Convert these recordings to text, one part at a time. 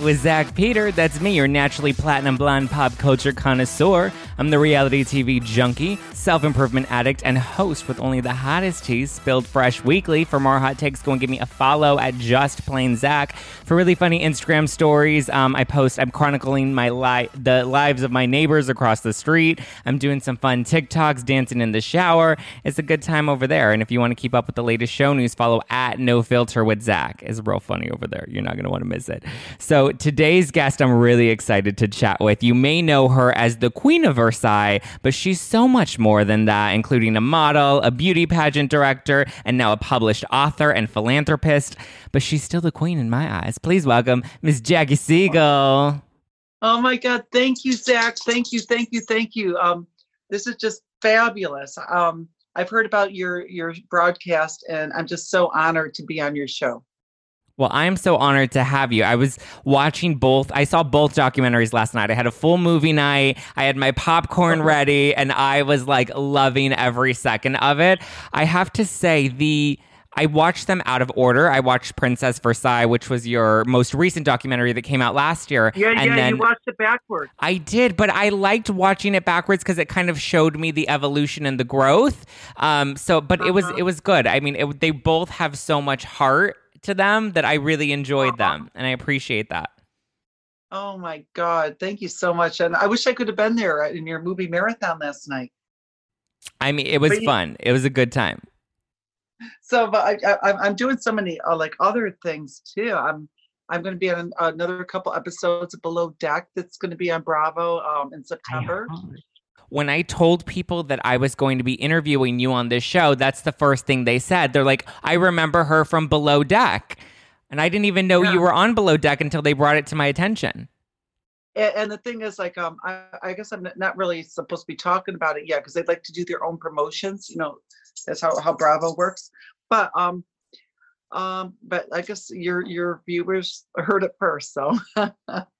with Zack Peter. That's me, your naturally platinum blonde pop culture connoisseur. I'm the reality TV junkie, self improvement addict, and host with only the hottest teas spilled fresh weekly. For more hot takes, go and give me a follow at Just Plain Zack. For really funny Instagram stories, um, I post. I'm chronicling my li- the lives of my neighbors across the street. I'm doing some fun TikToks, dancing in the shower. It's a good time over there. And if you want to keep up with the latest show news, follow at No Filter with Zack. It's real funny over there. You're not going to want to miss it. So today's guest, I'm really excited to chat with. You may know her as the Queen of But she's so much more than that, including a model, a beauty pageant director, and now a published author and philanthropist. But she's still the queen in my eyes. Please welcome Miss Jackie Siegel. Oh my God. Thank you, Zack. Thank you. Thank you. Thank you. Um, this is just fabulous. Um, I've heard about your your broadcast and I'm just so honored to be on your show. Well, I'm so honored to have you. I was watching both. I saw both documentaries last night. I had a full movie night. I had my popcorn ready and I was like loving every second of it. I have to say the I watched them out of order. I watched Princess Versailles, which was your most recent documentary that came out last year. Yeah, and yeah, then you watched it backwards. I did, but I liked watching it backwards because it kind of showed me the evolution and the growth. Um, so, but it was Uh-huh. it was good. I mean, it, they both have so much heart to them that I really enjoyed Uh-huh. them, and I appreciate that. Oh my God. Thank you so much. And I wish I could have been there in your movie marathon last night. I mean, it was But you- fun. It was a good time. So, but I, I, I'm- I'm doing so many uh, like other things too. I'm I'm going to be on another couple episodes of Below Deck that's going to be on Bravo um, in September. When I told people that I was going to be interviewing you on this show, that's the first thing they said. They're like, I remember her from Below Deck. And I didn't even know Yeah. you were on Below Deck until they brought it to my attention. And, and the thing is, like, um, I, I guess I'm not- not really supposed to be talking about it yet because they'd like to do their own promotions. You know, that's how how Bravo works. But um, um, but I guess your your viewers heard it first. So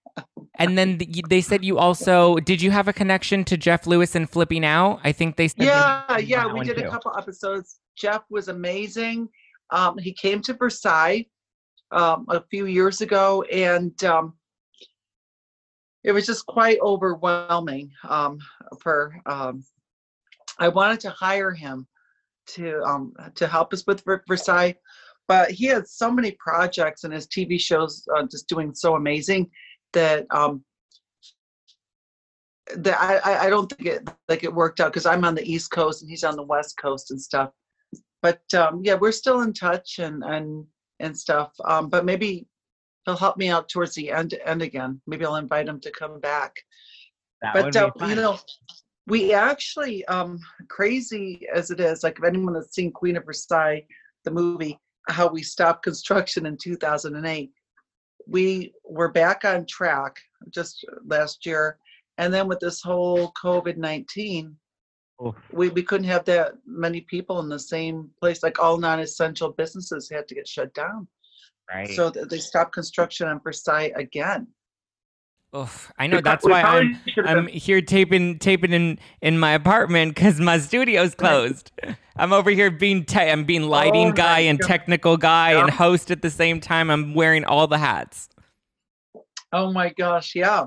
And then th- you- they said you also did you have a connection to Jeff Lewis and Flipping Out? I think they said yeah, yeah, we did too. a couple episodes. Jeff was amazing. Um, he came to Versailles um, a few years ago, and um, it was just quite overwhelming um, for. Um, I wanted to hire him to um, to help us with Versailles, but he had so many projects and his TV shows uh, just doing so amazing that um, that I, I- don't think it like it worked out because I'm on the East Coast and he's on the West Coast and stuff. But um, yeah, we're still in touch and and and stuff. Um, but maybe he'll help me out towards the end end again. Maybe I'll invite him to come back. That would but be uh, you know, we actually um crazy as it is, like if anyone has seen Queen of Versailles, the movie, how we stopped construction in 2008, we were back on track just last year. And then with this whole COVID 19, Oof. we, we couldn't have that many people in the same place. Like all non essential businesses had to get shut down. right. So they stopped construction on Versailles again. Oof, I know that's why I'm I'm here taping taping in in my apartment because my studio's closed. I'm over here being te- I'm being oh lighting oh guy and God. technical guy yeah. and host at the same time. I'm wearing all the hats. Oh my gosh, yeah.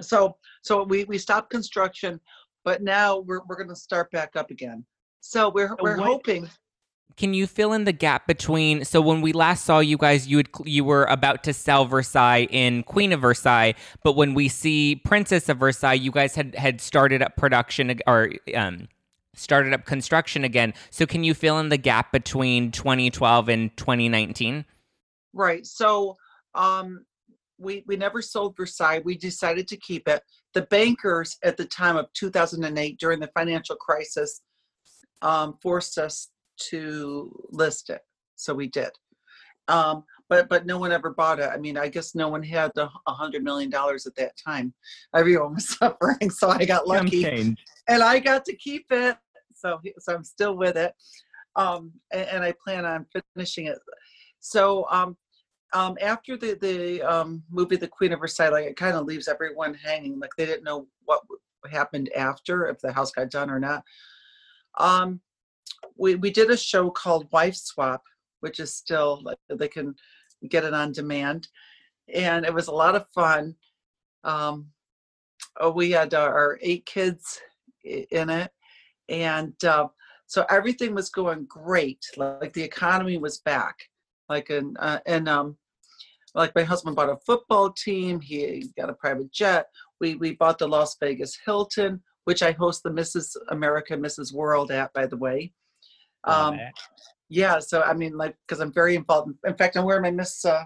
So so we we stopped construction, but now we're we're going to start back up again. So we're we're what, hoping can you fill in the gap between so when we last saw you guys you had, you were about to sell Versailles in Queen of Versailles but when we see Princess of Versailles you guys had had started up production or um started up construction again. So can you fill in the gap between 2012 and 2019 right. So um we we never sold Versailles. We decided to keep it. The bankers at the time of 2008 during the financial crisis um, forced us to list it. So we did. Um, but but no one ever bought it. I mean, I guess no one had the a hundred million dollars at that time. Everyone was suffering, so I got lucky, and I got to keep it. So so I'm still with it, um, and, and I plan on finishing it. So um, um, after the the um, movie The Queen of Versailles, like it kind of leaves everyone hanging, like they didn't know what happened after, if the house got done or not. Um, we, we did a show called Wife Swap, which is still they can get it on demand, and it was a lot of fun. Um, oh, we had our eight kids in it, and uh, so everything was going great. Like the economy was back. Like and uh, and um, like my husband bought a football team. He got a private jet. We we bought the Las Vegas Hilton, which I host the Mrs. America, Mrs. World at, by the way. Um, yeah, so I mean, like, because I'm very involved. In fact, I'm wearing my Miss uh,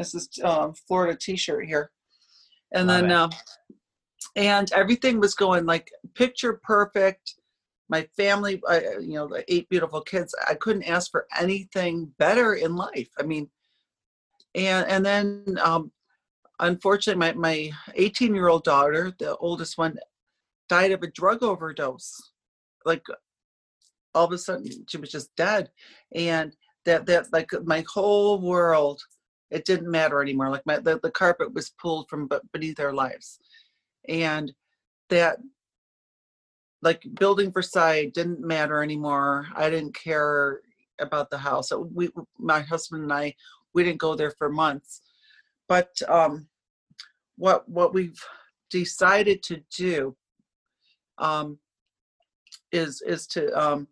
Mrs. Um, Florida T-shirt here, and Love then uh, and everything was going like picture perfect. My family, uh, you know, the eight beautiful kids. I couldn't ask for anything better in life. I mean, and and then um, unfortunately, my my 18 year old daughter, the oldest one, died of a drug overdose. Like all of a sudden she was just dead. And that that like my whole world it didn't matter anymore. Like my the, the carpet was pulled from beneath our lives. And that like building versailles didn't matter anymore. I didn't care about the house. We my husband and i we didn't go there for months. But um what what we've decided to do um is is to um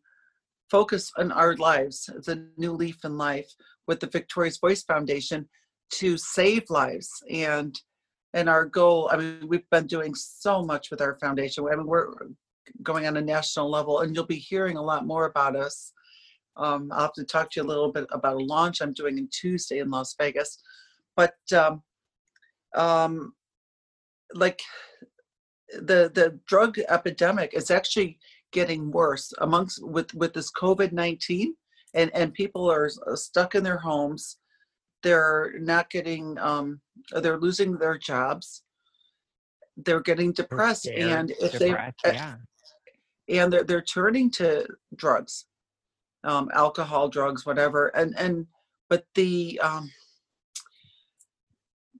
focus on our lives the new leaf in life with the Victoria's Voice Foundation to save lives and and our goal i mean we've been doing so much with our foundation. I mean we're going on a national level and you'll be hearing a lot more about us. Um, i'll have to talk to you a little bit about a launch i'm doing in tuesday in las vegas but um, um, like the the drug epidemic is actually getting worse amongst with with this covid-19 and and people are uh, stuck in their homes. They're not getting um they're losing their jobs. They're getting depressed scared, and if depressed, they yeah. and they're, they're turning to drugs um alcohol drugs whatever and and but the um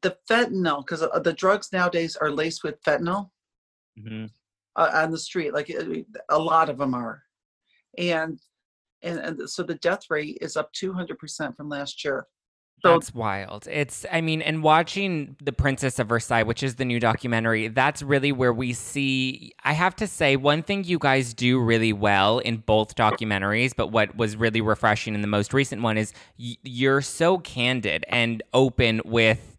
the fentanyl because uh, the drugs nowadays are laced with fentanyl. Mm-hmm uh, on the street. Like a lot of them are, and and, and so the death rate is up 200% from last year. So, that's wild. It's, I mean, and watching The Princess of Versailles, which is the new documentary, that's really where we see. I have to say, one thing you guys do really well in both documentaries, but what was really refreshing in the most recent one is y- you're so candid and open with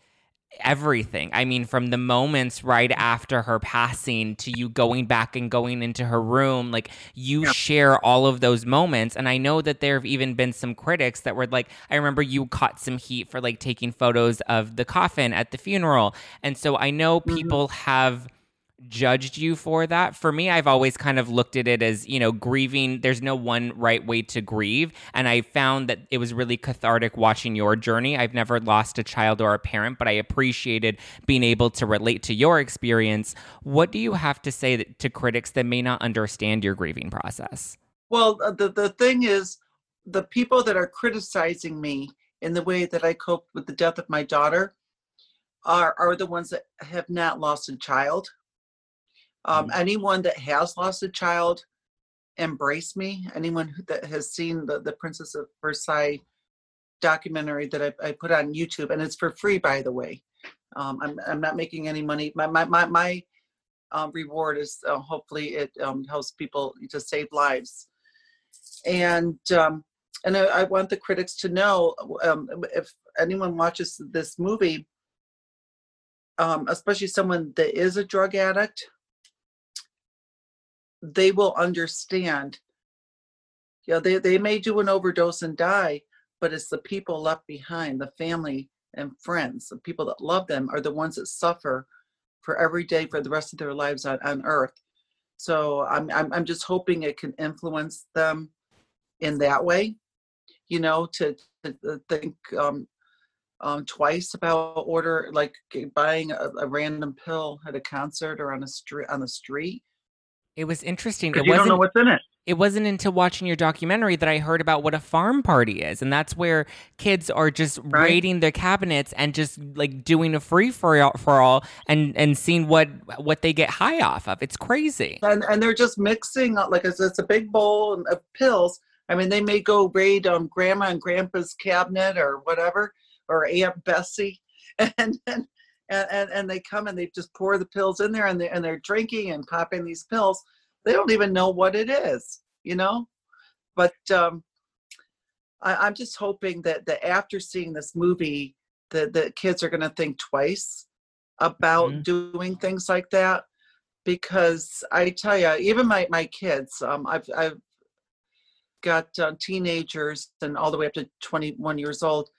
everything. I mean, from the moments right after her passing to you going back and going into her room, like you yeah. share all of those moments. And I know that there have even been some critics that were like, I remember you caught some heat for like taking photos of the coffin at the funeral. And so I know mm-hmm. people have judged you for that. For me, I've always kind of looked at it as, you know, grieving. There's no one right way to grieve. And I found that it was really cathartic watching your journey. I've never lost a child or a parent, but I appreciated being able to relate to your experience. What do you have to say to critics that may not understand your grieving process? Well, uh, the, the thing is, the people that are criticizing me in the way that I coped with the death of my daughter, are are the ones that have not lost a child. Um, Mhm. Anyone that has lost a child, embrace me. Anyone who- that has seen the the Princess of Versailles documentary that I, I put on YouTube, and it's for free, by the way. Um, I'm I'm not making any money. My my my my um, reward is uh, hopefully it um, helps people to save lives. And um, and I, I want the critics to know um, if anyone watches this movie, um, especially someone that is a drug addict, they will understand. You know, they, they may do an overdose and die, but it's the people left behind, the family and friends, the people that love them are the ones that suffer for every day for the rest of their lives on, on earth. So I'm, I'm I'm just hoping it can influence them in that way, you know, to, to think um, um, twice about order like buying a, a random pill at a concert or on a street on the street It was interesting. It you don't know wasn't what's in it. it wasn't until watching your documentary that I heard about what a pharm party is. And that's where kids are just Right. raiding their cabinets and just like doing a free for all, for all and and seeing what what they get high off of. It's crazy. and and they're just mixing like it's, it's a big bowl of pills i mean they may go raid um grandma and grandpa's cabinet or whatever or aunt bessie and and and, and they come and they just pour the pills in there and, they, and they're drinking and popping these pills they don't even know what it is you know but um I, i'm just hoping that that after seeing this movie the the kids are going to think twice about Mhm. doing things like that because I tell you, even my my kids, um, I've I've got uh, teenagers and all the way up to 21 years old.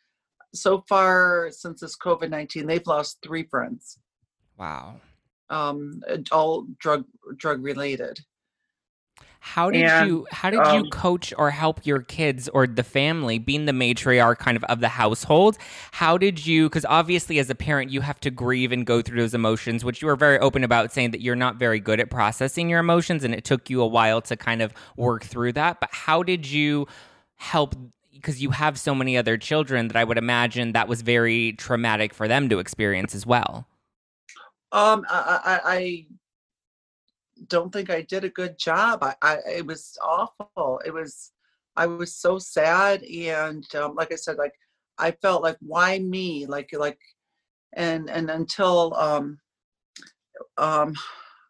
So far, since this COVID 19, they've lost three friends, Wow. um, all drug drug related. How did And, you how did you um, coach or help your kids or the family being the matriarch kind of of the household? How did you cuz obviously as a parent you have to grieve and go through those emotions which you were very open about saying that you're not very good at processing your emotions and it took you a while to kind of work through that. But how did you help because you have so many other children that I would imagine that was very traumatic for them to experience as well. Um, I, I, I don't think I did a good job. I, I, it was awful. It was, I was so sad, and um, like I said, like I felt like, why me? Like, like, and and until um, um,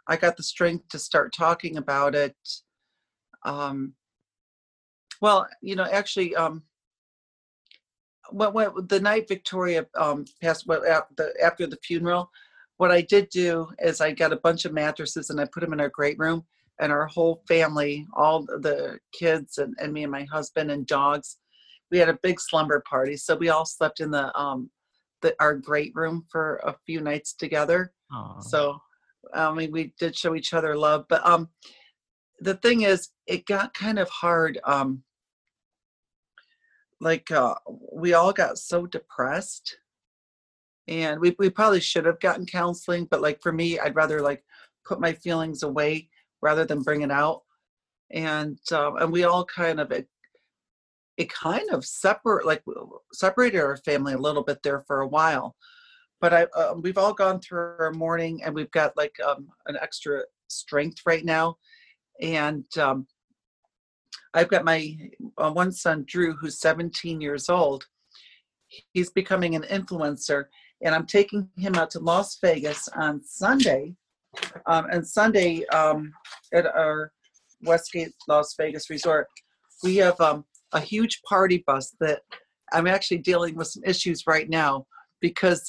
I got the strength to start talking about it. Um, well, you know, actually, um, when, when the night Victoria um, passed, well, after the, after the funeral, what I did do is I got a bunch of mattresses and I put them in our great room, and our whole family, all the kids and, and me and my husband and dogs, we had a big slumber party. So we all slept in the um the our great room for a few nights together. So I mean we did show each other love, but um the thing is it got kind of hard um like uh we all got so depressed. And we, we probably should have gotten counseling but like for me i'd rather like put my feelings away rather than bring it out. And um, and we all kind of it, it kind of separate like separated our family a little bit there for a while. But i uh, we've all gone through our mourning and we've got like um, an extra strength right now. And um, i've got my uh, one son drew who's 17 years old he's becoming an influencer and I'm taking him out to Las Vegas on Sunday. Um, and Sunday um, at our Westgate Las Vegas resort, we have um, a huge party bus that I'm actually dealing with some issues right now because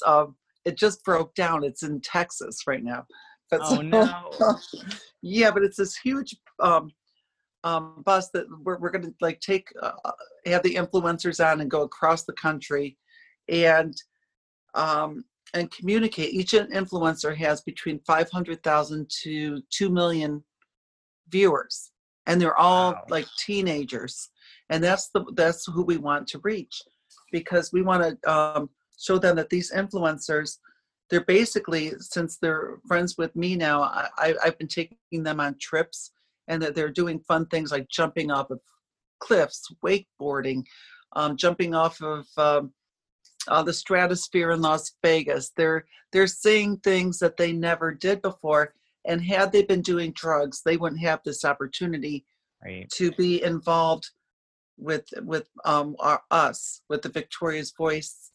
it just broke down. It's in Texas right now. But Oh so- no. yeah, but it's this huge um, um, bus that we're, we're going to like take, uh, have the influencers on and go across the country and um, and communicate. Each influencer has between 500,000 to 2 million viewers, and they're all Wow. like teenagers. And that's the that's who we want to reach because we want to um, show them that these influencers they're basically since they're friends with me now I, I, i've been taking them on trips and that they're doing fun things like jumping off of cliffs wakeboarding um, jumping off of um, uh, the stratosphere in Las Vegas. They're they're seeing things that they never did before. And had they been doing drugs, they wouldn't have this opportunity Right. to be involved with with um, our, us with the Victoria's Voice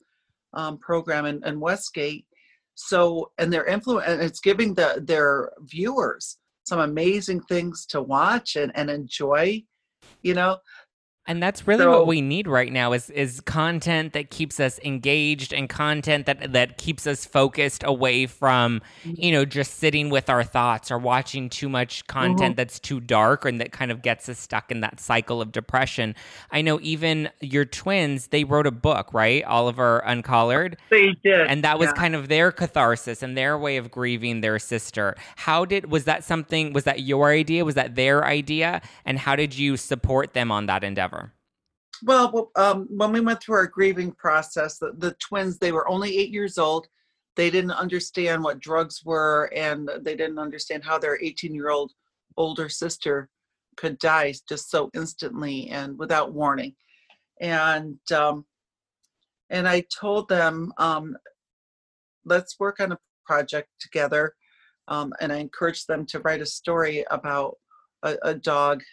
um, program in, in Westgate. So and their influence and it's giving the their viewers some amazing things to watch and, and enjoy. You know, And that's really So- what we need right now is is content that keeps us engaged and content that that keeps us focused away from, mm-hmm. you know, just sitting with our thoughts or watching too much content mm-hmm. that's too dark and that kind of gets us stuck in that cycle of depression. I know even your twins, they wrote a book, right? Oliver Uncollared. they did, and that was yeah. kind of their catharsis and their way of grieving their sister how did was that something was that your idea was that their idea and how did you support them on that endeavor Well, um, when we went through our grieving process, the, the twins, they were only eight years old. They didn't understand what drugs were, and they didn't understand how their 18 year old older sister could die just so instantly and without warning. And um, and I told them, um, let's work on a project together. Um, and I encouraged them to write a story about a, a dog,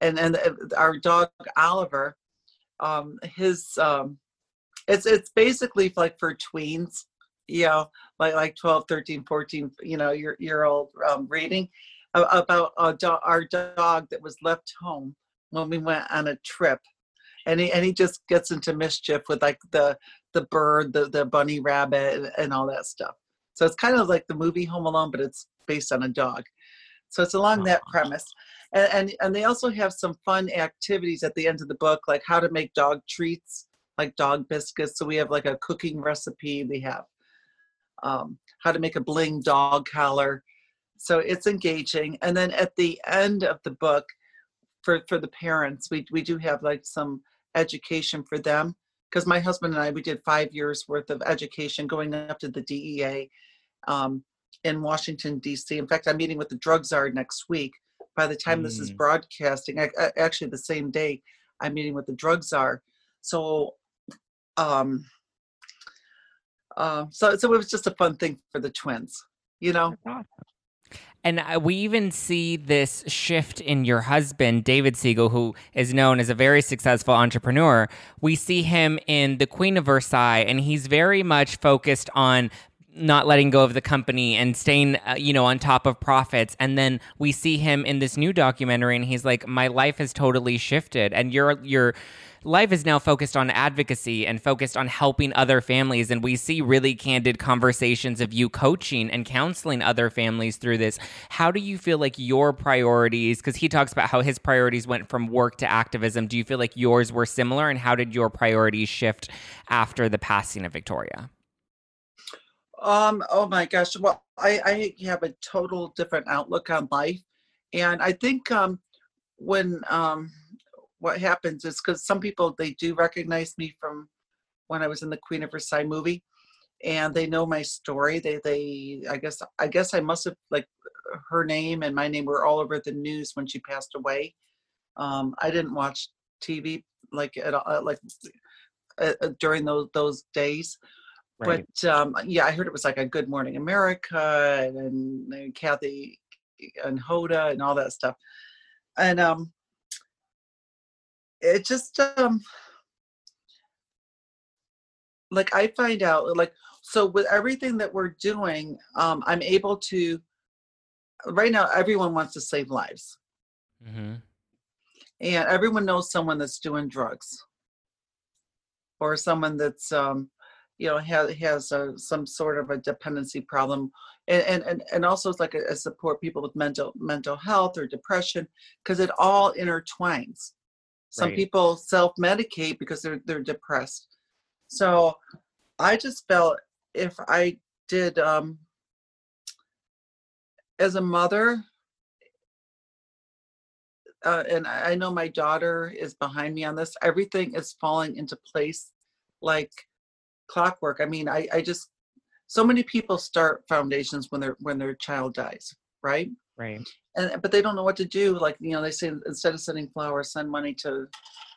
and and uh, our dog Oliver um his um it's it's basically like for tweens you know like like 12 13 14 you know year year old um reading about a dog our dog that was left home when we went on a trip. And he and he just gets into mischief with like the the bird the the bunny rabbit and all that stuff. So it's kind of like the movie home alone but it's based on a dog so it's along that premise. And, and and they also have some fun activities at the end of the book like how to make dog treats like dog biscuits. So we have like a cooking recipe. We have um, how to make a bling dog collar. So it's engaging. And then at the end of the book for for the parents we we do have like some education for them. Because my husband and i we did five years worth of education going up to the dea um, in washington d.c in fact i'm meeting with the drug czar next week. By the time this is Mm. broadcasting I, I- actually the same day i'm meeting with the drug czar. So um uh, so so it was just a fun thing for the twins you know? And uh, we even see this shift in your husband, David Siegel, who is known as a very successful entrepreneur. We see him in The Queen of Versailles, and he's very much focused on not letting go of the company and staying, uh, you know, on top of profits. And then we see him in this new documentary, and he's like, "My life has totally shifted." And your your life is now focused on advocacy and focused on helping other families. And we see really candid conversations of you coaching and counseling other families through this. How do you feel like your priorities, because he talks about how his priorities went from work to activism, do you feel like yours were similar? And how did your priorities shift after the passing of Victoria? Um, oh my gosh. Well, I, I have a total different outlook on life. And I think um, when um, what happens is because some people, they do recognize me from when I was in the Queen of Versailles movie and they know my story. They, they, I guess, I guess I must have like her name and my name were all over the news when she passed away. Um, I didn't watch TV like at all, like uh, during those, those days but um, yeah, I heard it was like a Good Morning America and, and Kathie and Hoda and all that stuff, and um, it just um, like I find out like so with everything that we're doing, um, I'm able to. Right now, everyone wants to save lives, hmm and everyone knows someone that's doing drugs, or someone that's um, you know has has a, some sort of a dependency problem and and and, also it's like a, a support people with mental mental health or depression because it all intertwines some Right. people self-medicate because they're they're depressed so i just felt if i did um as a mother uh, and I know my daughter is behind me on this. Everything is falling into place like clockwork. I mean, I, I just so many people start foundations when their when their child dies, right? Right. And but they don't know what to do. Like you know, they say instead of sending flowers, send money to,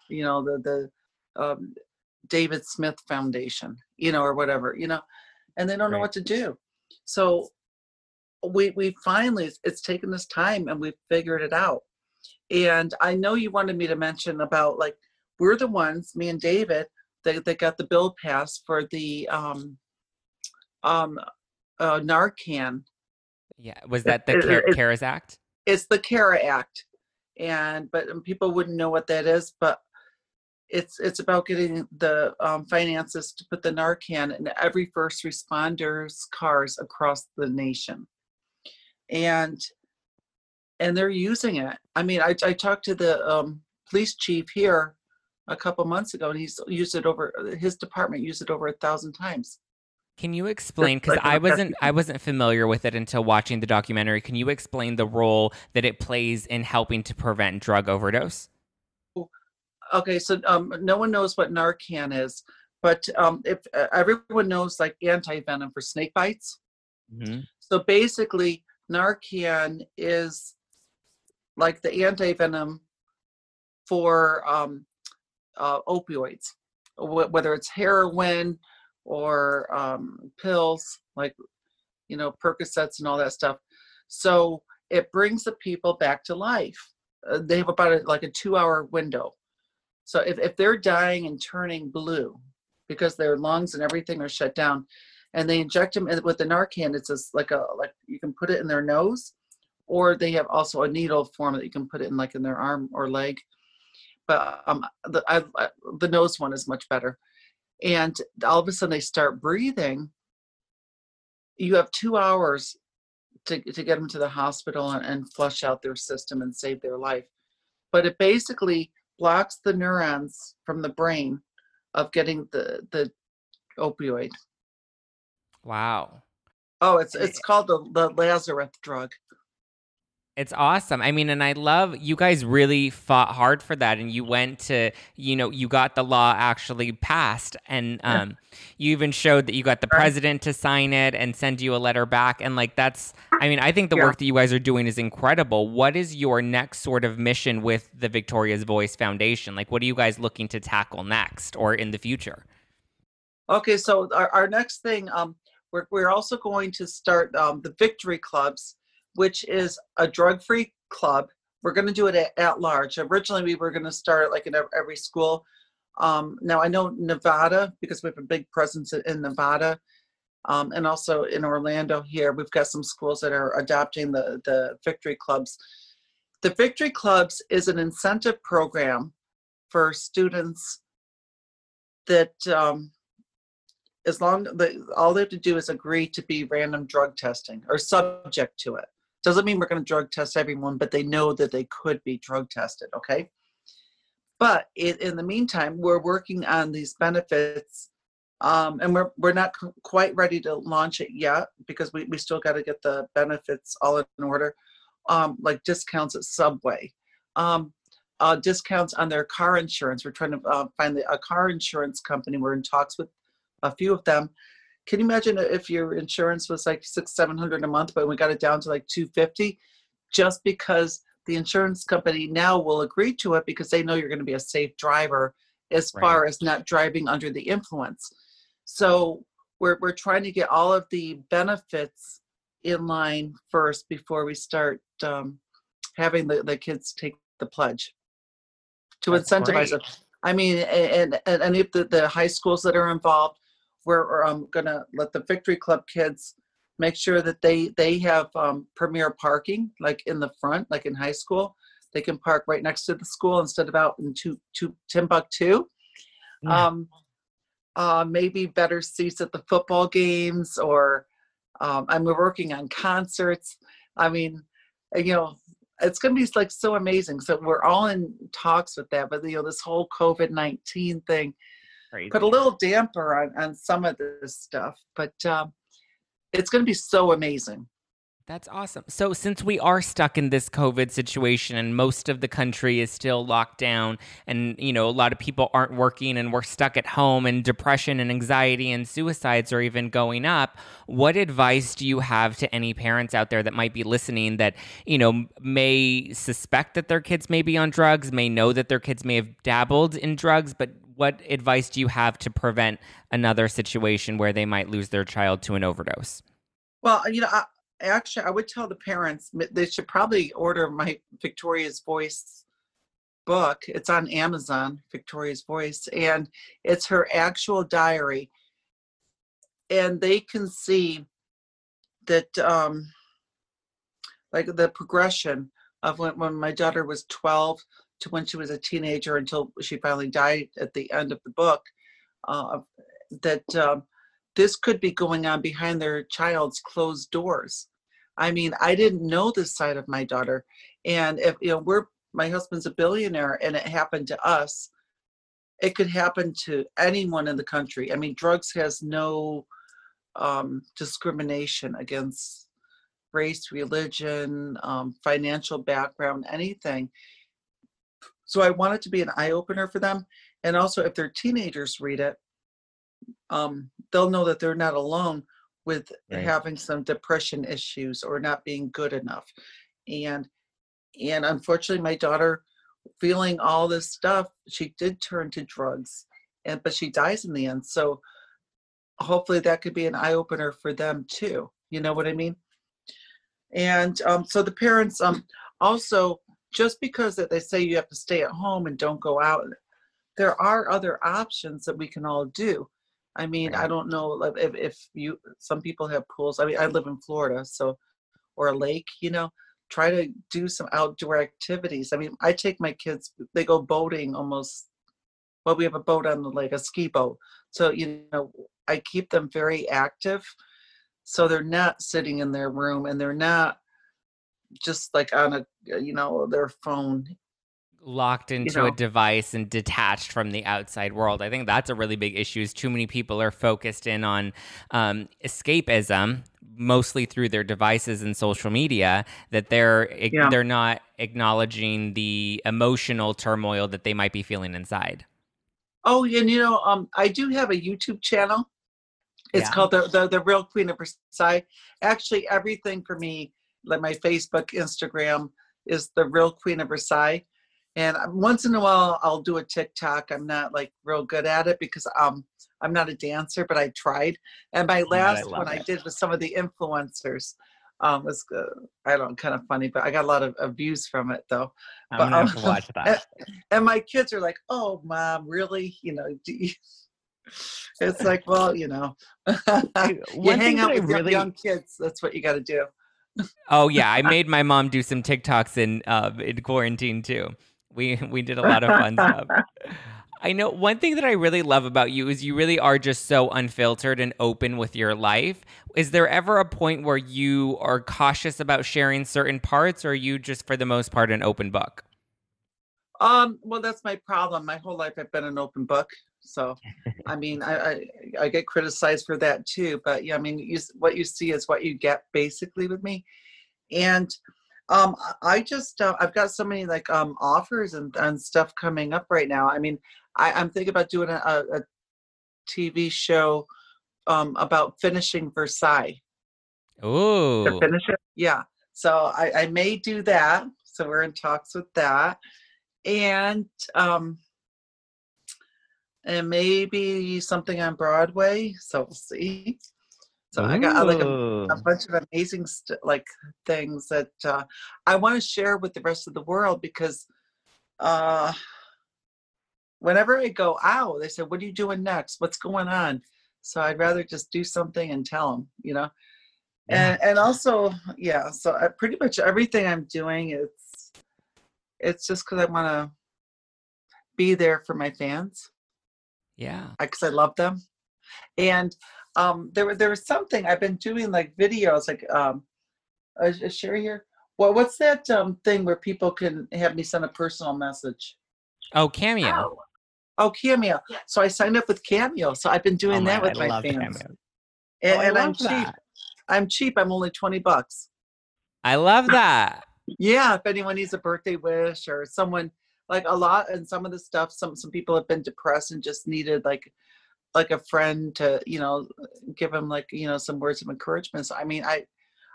you know, the the um, David Smith Foundation, you know, or whatever, you know, and they don't know what to do. So we we finally it's taken this time and we've figured it out. And I know you wanted me to mention about like we're the ones, me and David, that, that got the bill passed for the um um uh Narcan. Yeah, was that the it- Care- it- CARES Act? It's the CARA Act. And but um, people wouldn't know what that is, but it's it's about getting the um, finances to put the Narcan in every first responders cars across the nation. And and they're using it. I mean, I, I talked to the um, police chief here a couple months ago, and he's used it over. His department used it over a thousand times. Can you explain? Because I wasn't I wasn't familiar with it until watching the documentary. Can you explain the role that it plays in helping to prevent drug overdose? Okay, so um, no one knows what Narcan is, but um, if uh, everyone knows like anti venom for snake bites. Mhm. So basically, Narcan is like the anti venom for um, uh, opioids, wh- whether it's heroin or um, pills like you know Percocets and all that stuff. So it brings the people back to life. Uh, they have about a, like a two-hour window. So if, if they're dying and turning blue because their lungs and everything are shut down, and they inject them with the Narcan, it's just like a like you can put it in their nose, or they have also a needle form that you can put it in like in their arm or leg. But um, the I, I, the nose one is much better, and all of a sudden they start breathing. You have two hours to to get them to the hospital and, and flush out their system and save their life. But it basically blocks the neurons from the brain of getting the the opioid. Wow. Oh, it's it's called the the Lazarus drug. It's awesome. I mean, and I love you guys really fought hard for that, and you went to, you know, you got the law actually passed, and Yeah. um, you even showed that you got the Right. president to sign it and send you a letter back, and like that's, I mean, I think the Yeah. work that you guys are doing is incredible. What is your next sort of mission with the Victoria's Voice Foundation? Like, what are you guys looking to tackle next or in the future? Okay, so our, our next thing, um, we're we're also going to start um, the Victory Clubs, which is a drug-free club. We're going to do it at, at large. Originally, we were going to start like in every school. Um, now I know Nevada because we have a big presence in- Nevada, um, and also in Orlando here. We've got some schools that are adopting the the Victory Clubs. The Victory Clubs is an incentive program for students that um, as long the all they have to do is agree to be random drug testing or subject to it. Doesn't mean we're going to drug test everyone, but they know that they could be drug tested. Okay. But in, the meantime, we're working on these benefits, um, and we're we're not quite ready to launch it yet because we, we still got to get the benefits all in order, um, like discounts at Subway, um, uh, discounts on their car insurance. We're trying to uh, find the, a car insurance company. We're in talks with a few of them. Can you imagine if your insurance was like six, seven hundred a month, but we got it down to like two fifty, just because the insurance company now will agree to it because they know you're going to be a safe driver as Right. far as not driving under the influence. So we're we're trying to get all of the benefits in line first before we start um, having the, the kids take the pledge to That's incentivize great. it. I mean, a- and, and if the, the high schools that are involved, we're um, gonna let the Victory Club kids make sure that they they have um, premier parking, like in the front, like in high school. They can park right next to the school instead of out in two, two, Timbuktu. Yeah. Um, uh, maybe better seats at the football games, or um, we're working on concerts. I mean, uh, you know, it's going to be like so amazing. So we're all in talks with that, but you know, this whole COVID nineteen thing Crazy. put a little damper on on some of this stuff, but um, it's going to be so amazing. That's awesome. So, since we are stuck in this COVID situation and most of the country is still locked down, and you know, a lot of people aren't working and we're stuck at home, and depression and anxiety and suicides are even going up, what advice do you have to any parents out there that might be listening that, you know, may suspect that their kids may be on drugs, may know that their kids may have dabbled in drugs, but what advice do you have to prevent another situation where they might lose their child to an overdose? Well, you know, I, actually, I would tell the parents they should probably order my Victoria's Voice book. It's on Amazon, Victoria's Voice, and it's her actual diary. And they can see that, um, like the progression of when, when my daughter was 12 to when she was a teenager until she finally died at the end of the book. Uh, that um, this could be going on behind their child's closed doors. I mean, I didn't know this side of my daughter. And if, you know, we're, my husband's a billionaire and it happened to us, it could happen to anyone in the country. I mean, drugs has no um, discrimination against race, religion, um, financial background, anything. So I want it to be an eye opener for them. And also, if their teenagers read it, um, they'll know that they're not alone with right. having some depression issues or not being good enough. And and unfortunately, my daughter, feeling all this stuff, she did turn to drugs, and but she dies in the end. So hopefully, that could be an eye opener for them too. You know what I mean? And um, so the parents um, also just because that they say you have to stay at home and don't go out, there are other options that we can all do. I mean, I don't know if, if you, some people have pools. I mean, I live in Florida, so, or a lake, you know, try to do some outdoor activities. I mean, I take my kids, they go boating almost, well, we have a boat on the lake, a ski boat. So, you know, I keep them very active. So they're not sitting in their room and they're not just like on a uh, you know their phone locked into you know? a device and detached from the outside world. I think that's a really big issue. Is too many people are focused in on um, escapism, mostly through their devices and social media. That they're yeah. they're not acknowledging the emotional turmoil that they might be feeling inside. Oh, and you know, um, I do have a YouTube channel. It's yeah. called the, the the Real Queen of Versailles. Actually, everything for me like my Facebook, Instagram is the real Queen of Versailles. And once in a while, I'll do a TikTok. I'm not like real good at it because um, I'm not a dancer, but I tried. And my last I one it. I did with some of the influencers um, was uh, I don't know, kind of funny, but I got a lot of, of views from it though. I'm but, gonna have um, to watch that. And, and, my kids are like, "Oh, mom, really? You know?" You? It's like, well, you know, you hang out with really... young kids. That's what you got to do oh yeah, I made my mom do some TikToks in uh, in quarantine too. We we did a lot of fun stuff. I know one thing that I really love about you is you really are just so unfiltered and open with your life. Is there ever a point where you are cautious about sharing certain parts, or are you just for the most part an open book? Um, well, that's my problem. My whole life I've been an open book. So, I mean, I, I, I get criticized for that too. But yeah, I mean, you, what you see is what you get basically with me. And um, I just uh, I've got so many like um offers and, and stuff coming up right now. I mean, I, I'm thinking about doing a, a TV show um about finishing Versailles. Oh, to finish it, yeah. So I, I may do that. So we're in talks with that, and um, and maybe something on Broadway. So we'll see. So Ooh. I got like a, a, bunch of amazing st- like things that uh, I want to share with the rest of the world because uh, whenever I go out, they say, "What are you doing next? What's going on?" So I'd rather just do something and tell them, you know. Yeah. And and also, yeah. So I, pretty much everything I'm doing, it's it's just because I want to be there for my fans. Yeah. Because I love them. And um, there, there was something I've been doing like videos, like um, uh, share here. Well, what's that um, thing where people can have me send a personal message? Oh, Cameo. Oh, oh Cameo. So I signed up with Cameo. So I've been doing oh, that with I my fans. Cameo. And, oh, and I'm cheap. That. I'm cheap. I'm only 20 bucks. I love that. yeah. If anyone needs a birthday wish or someone like a lot and some of the stuff some some people have been depressed and just needed like like a friend to you know give them like you know some words of encouragement so i mean i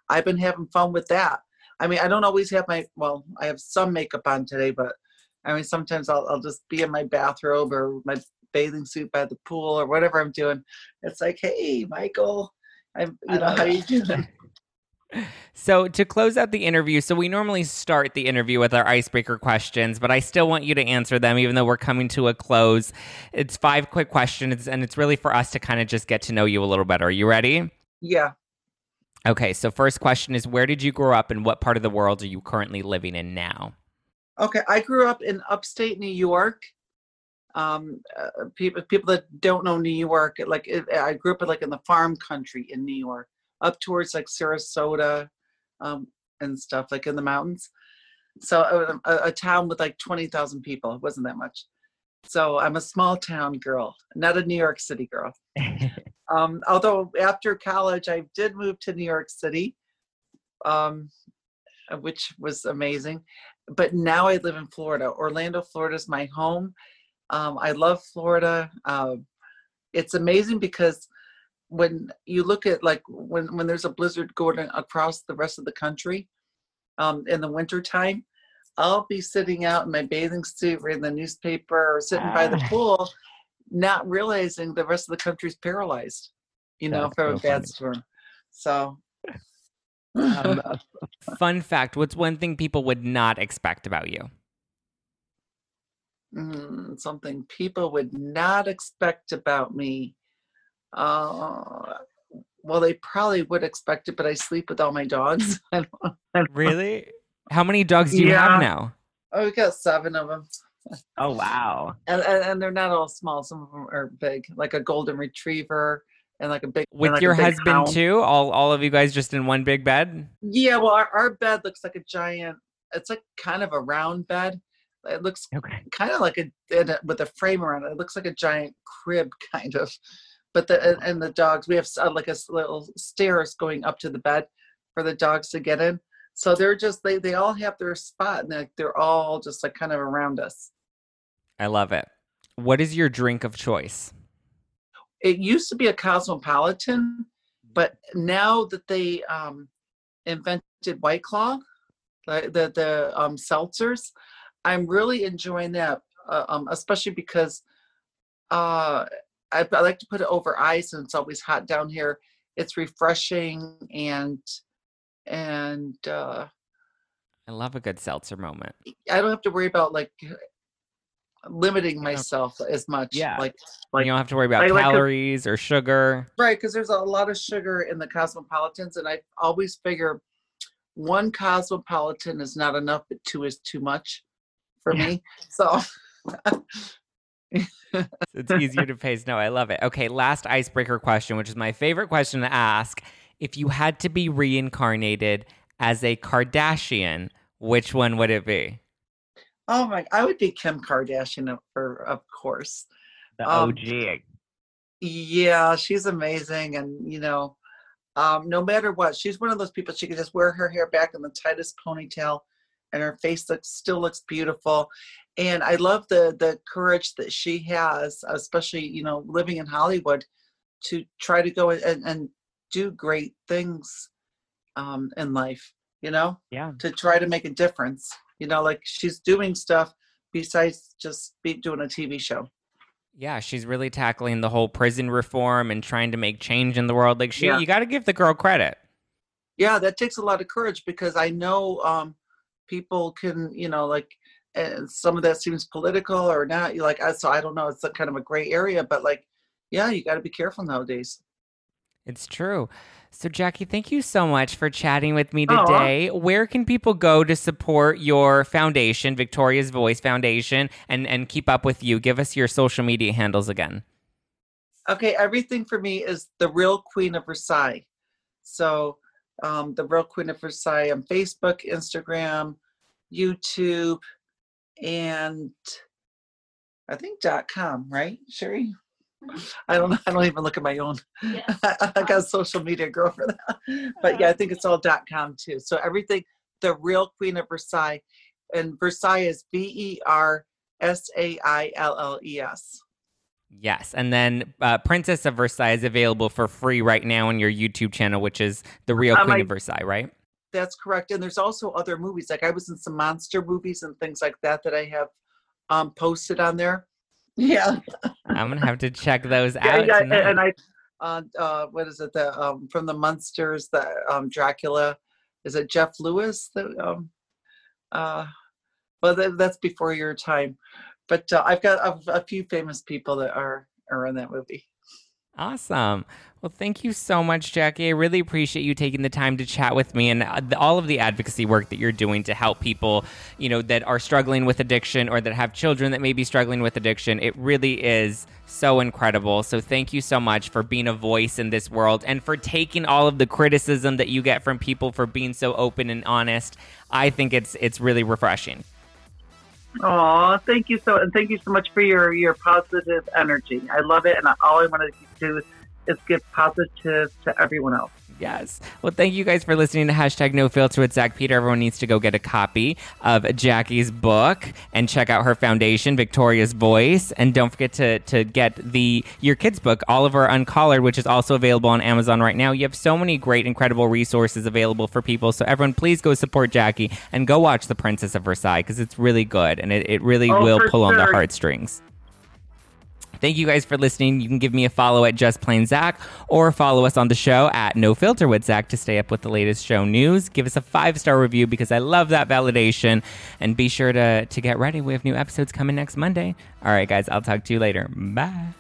i've been having fun with that i mean i don't always have my well i have some makeup on today but i mean sometimes i'll, I'll just be in my bathrobe or my bathing suit by the pool or whatever I'm doing. It's like, hey, Michael, I'm, you know, how you doing? So, to close out the interview, so we normally start the interview with our icebreaker questions, but I still want you to answer them, even though we're coming to a close. It's five quick questions, and it's really for us to kind of just get to know you a little better. Are you ready? Yeah. Okay, so first question is Where did you grow up, and what part of the world are you currently living in now? Okay, I grew up in upstate New York. Um, uh, people people that don't know New York, like it, I grew up like in the farm country in New York up towards like Sarasota um, and stuff, like in the mountains. So uh, a, a town with like 20,000 people. It wasn't that much. So I'm a small town girl, not a New York City girl. um, although after college, I did move to New York City, um, which was amazing. But now I live in Florida. Orlando, Florida is my home. Um, I love Florida. Uh, it's amazing because when you look at like when when there's a blizzard going across the rest of the country um, in the wintertime i'll be sitting out in my bathing suit reading the newspaper or sitting by the ah. pool not realizing the rest of the country's paralyzed you know That's from so a bad funny. storm so um, fun fact what's one thing people would not expect about you mm, something people would not expect about me uh, well, they probably would expect it, but I sleep with all my dogs. really? How many dogs do you yeah. have now? Oh, we got seven of them. Oh wow! And, and, and they're not all small. Some of them are big, like a golden retriever and like a big. With like your husband hound. too? All all of you guys just in one big bed? Yeah. Well, our, our bed looks like a giant. It's like kind of a round bed. It looks okay. kind of like a, a with a frame around it. It looks like a giant crib, kind of but the and the dogs we have uh, like a little stairs going up to the bed for the dogs to get in. So they're just they they all have their spot and they're, they're all just like kind of around us. I love it. What is your drink of choice? It used to be a cosmopolitan but now that they um invented white claw the the, the um seltzers i'm really enjoying that uh, um especially because uh I, I like to put it over ice, and it's always hot down here. It's refreshing and and uh, I love a good seltzer moment. I don't have to worry about like limiting myself as much. Yeah, like like you don't have to worry about I calories like a, or sugar. Right, because there's a lot of sugar in the cosmopolitans, and I always figure one cosmopolitan is not enough, but two is too much for yeah. me. So it's easier to pace. No, I love it. Okay, last icebreaker question, which is my favorite question to ask. If you had to be reincarnated as a Kardashian, which one would it be? Oh my! I would be Kim Kardashian, for of course. The OG. Um, yeah, she's amazing, and you know, um, no matter what, she's one of those people. She can just wear her hair back in the tightest ponytail, and her face looks still looks beautiful and I love the the courage that she has, especially you know living in Hollywood, to try to go and, and do great things um, in life. You know, yeah, to try to make a difference. You know, like she's doing stuff besides just be doing a TV show. Yeah, she's really tackling the whole prison reform and trying to make change in the world. Like she, yeah. you got to give the girl credit. Yeah, that takes a lot of courage because I know um, people can, you know, like and some of that seems political or not. You like, so I don't know. It's a kind of a gray area, but like, yeah, you got to be careful nowadays. It's true. So, Jackie, thank you so much for chatting with me today. Where can people go to support your foundation, Victoria's Voice Foundation, and, and keep up with you? Give us your social media handles again. Okay, everything for me is The Real Queen of Versailles. So, um, The Real Queen of Versailles on Facebook, Instagram, YouTube, and I think dot com, right, Sherry? I don't. I don't even look at my own. Yeah. I got a social media girl for that. But yeah, I think it's all dot com too. So everything, the real Queen of Versailles, and Versailles is B E R S A I L L E S. Yes, and then uh, Princess of Versailles is available for free right now on your YouTube channel, which is the real um, Queen I, of Versailles, right? that's correct. And there's also other movies. Like I was in some monster movies and things like that that I have um, posted on there. Yeah. I'm gonna have to check those yeah, out. yeah, tonight. and I, uh, uh, what is it? The um, from the Munsters, the um, Dracula. Is it Jeff Lewis? The um, uh, well, that, that's before your time, but uh, I've got a, a few famous people that are are in that movie. Awesome. Well, thank you so much, Jackie. I really appreciate you taking the time to chat with me and uh, all of the advocacy work that you're doing to help people, you know, that are struggling with addiction or that have children that may be struggling with addiction. It really is so incredible. So, thank you so much for being a voice in this world and for taking all of the criticism that you get from people for being so open and honest. I think it's it's really refreshing. Oh, thank you so, and thank you so much for your your positive energy. I love it, and all I want to do is give positive to everyone else. Yes. Well, thank you guys for listening to hashtag No Filter with Zack Peter. Everyone needs to go get a copy of Jackie's book and check out her foundation, Victoria's Voice. And don't forget to to get the your kids' book, Oliver Uncollared, which is also available on Amazon right now. You have so many great, incredible resources available for people. So everyone, please go support Jackie and go watch The Princess of Versailles because it's really good and it, it really Oh, will pull on the heartstrings. Thank you guys for listening. You can give me a follow at Just Plain Zack or follow us on the show at No Filter with Zack to stay up with the latest show news. Give us a five star review because I love that validation. And be sure to, to get ready. We have new episodes coming next Monday. All right, guys, I'll talk to you later. Bye.